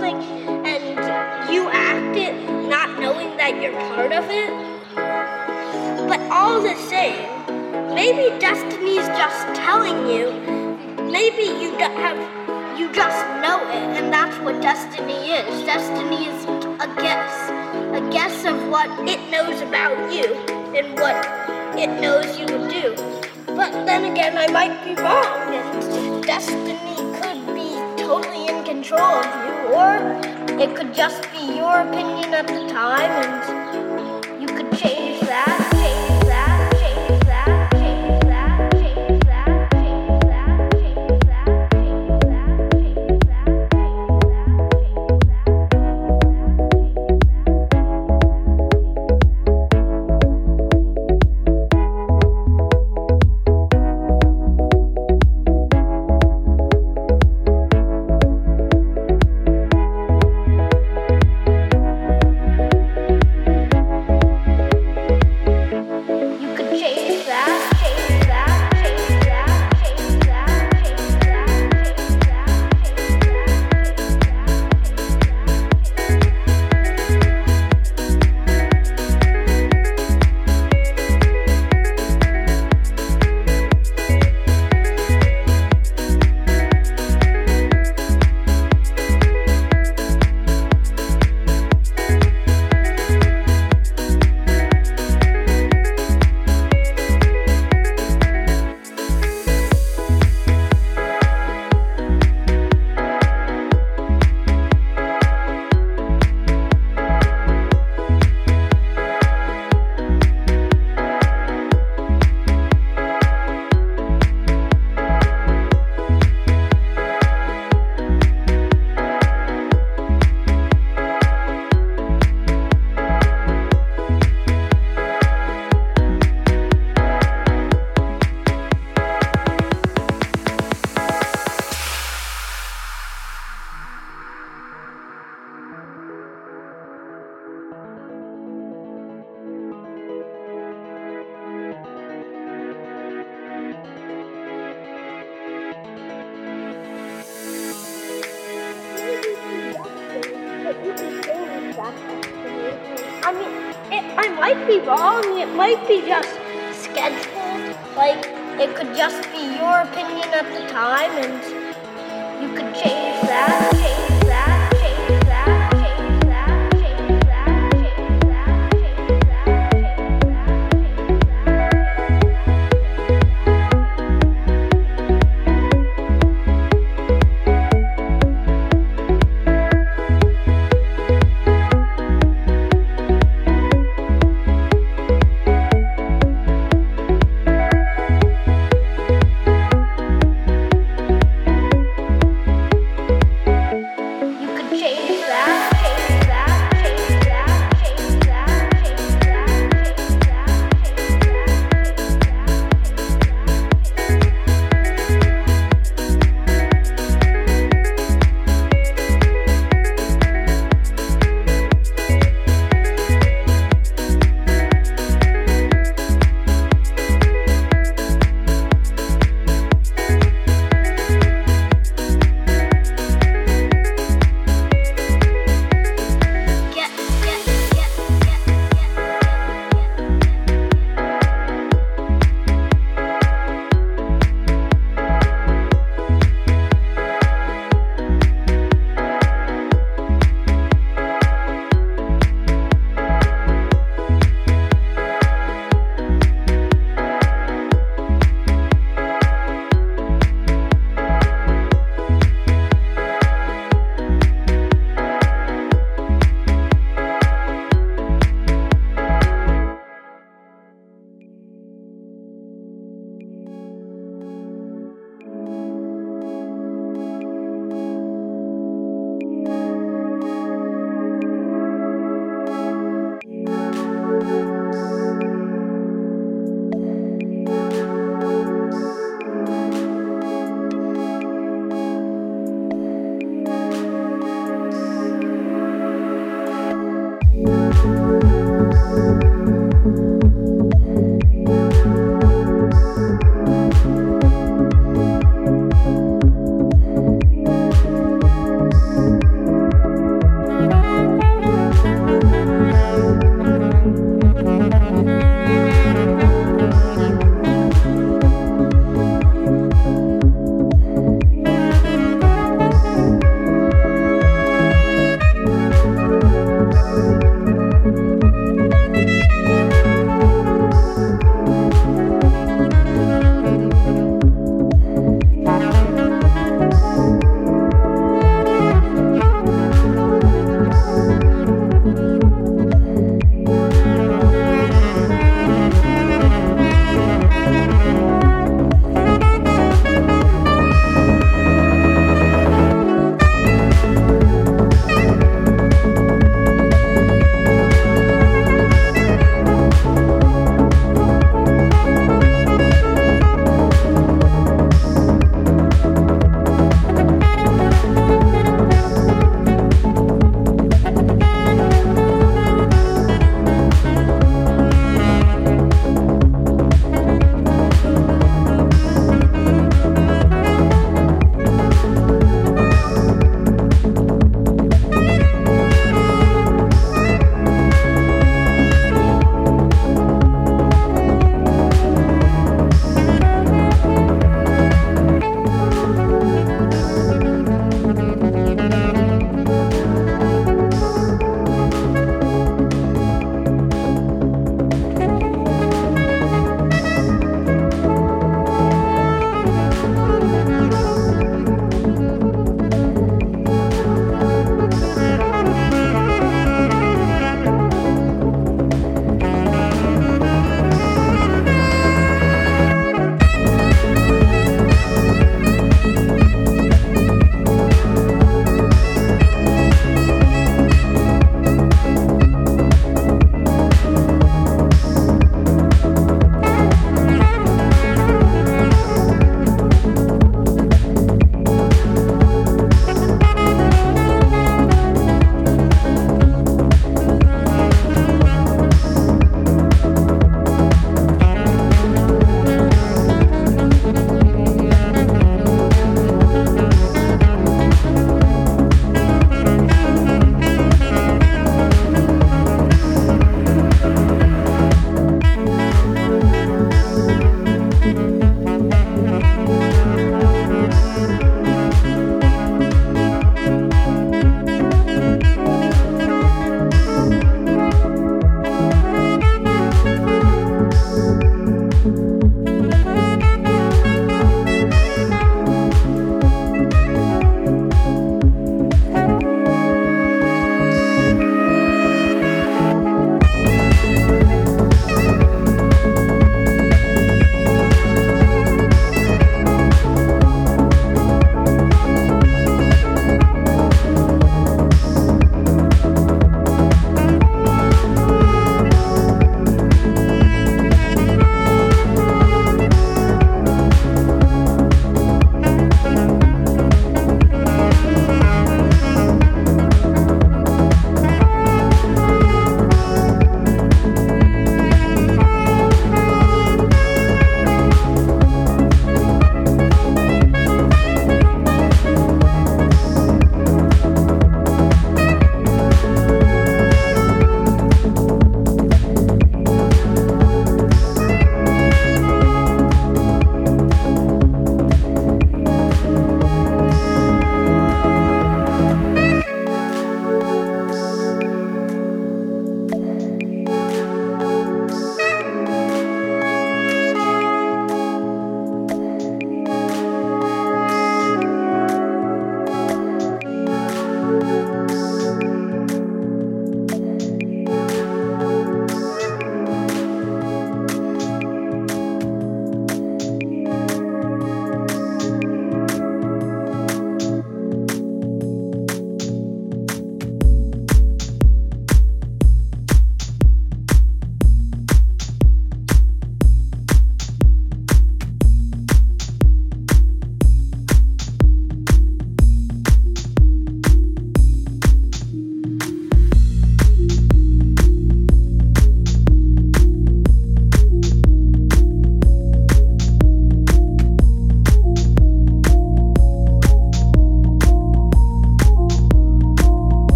something and you act it not knowing that you're part of it. But all the same, maybe destiny's just telling you. Maybe you have you just know it and that's what destiny is. Destiny is a guess. A guess of what it knows about you and what it knows you would do. But then again, I might be wrong, and destiny could be totally in control of you, or it could just be your opinion at the time, and you could change that.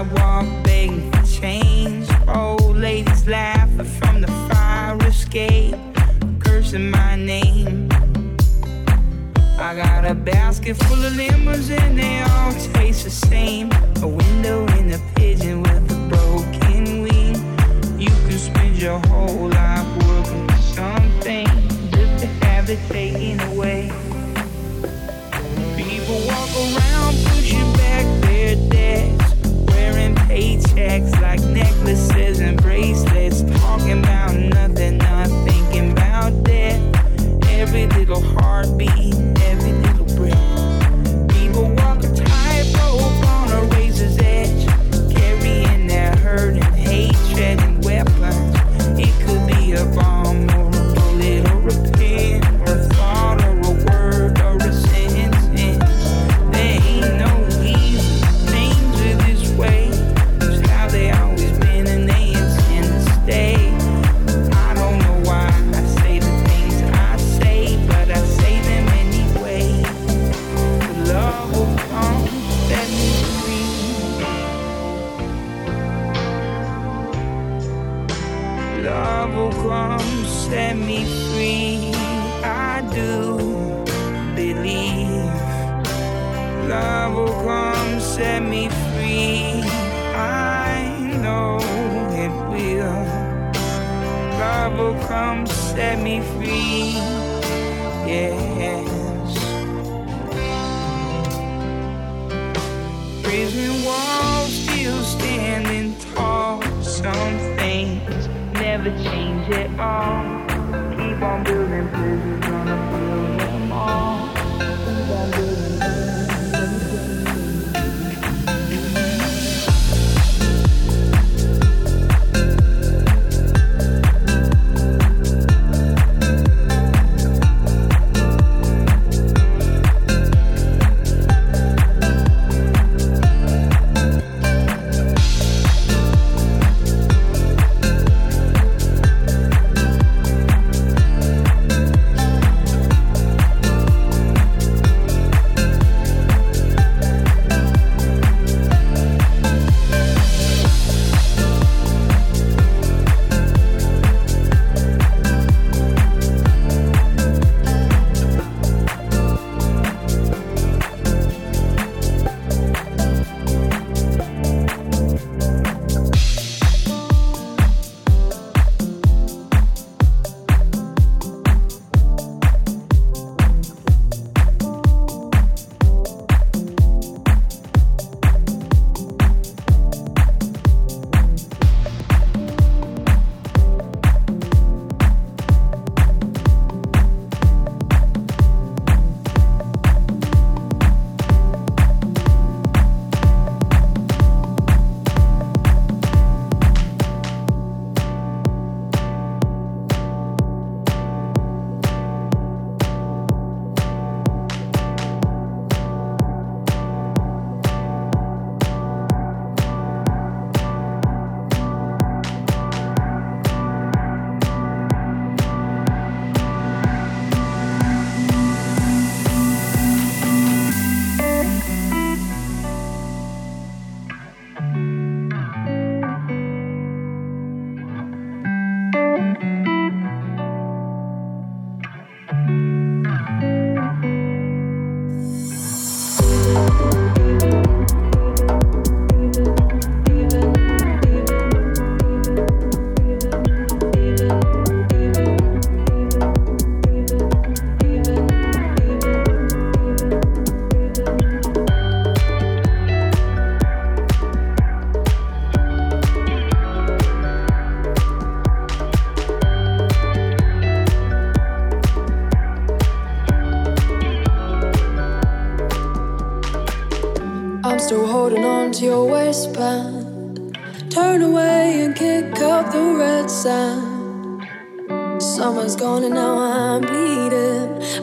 sidewalk begging for change. Old ladies laughing from the fire escape, cursing my name. I got a basket full of lemons and they all taste the same. A window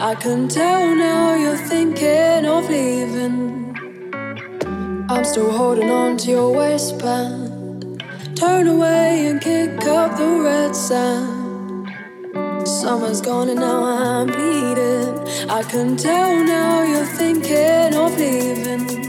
I can tell now you're thinking of leaving. I'm still holding on to your waistband. Turn away and kick up the red sand. Summer's gone and now I'm bleeding. I can tell now you're thinking of leaving.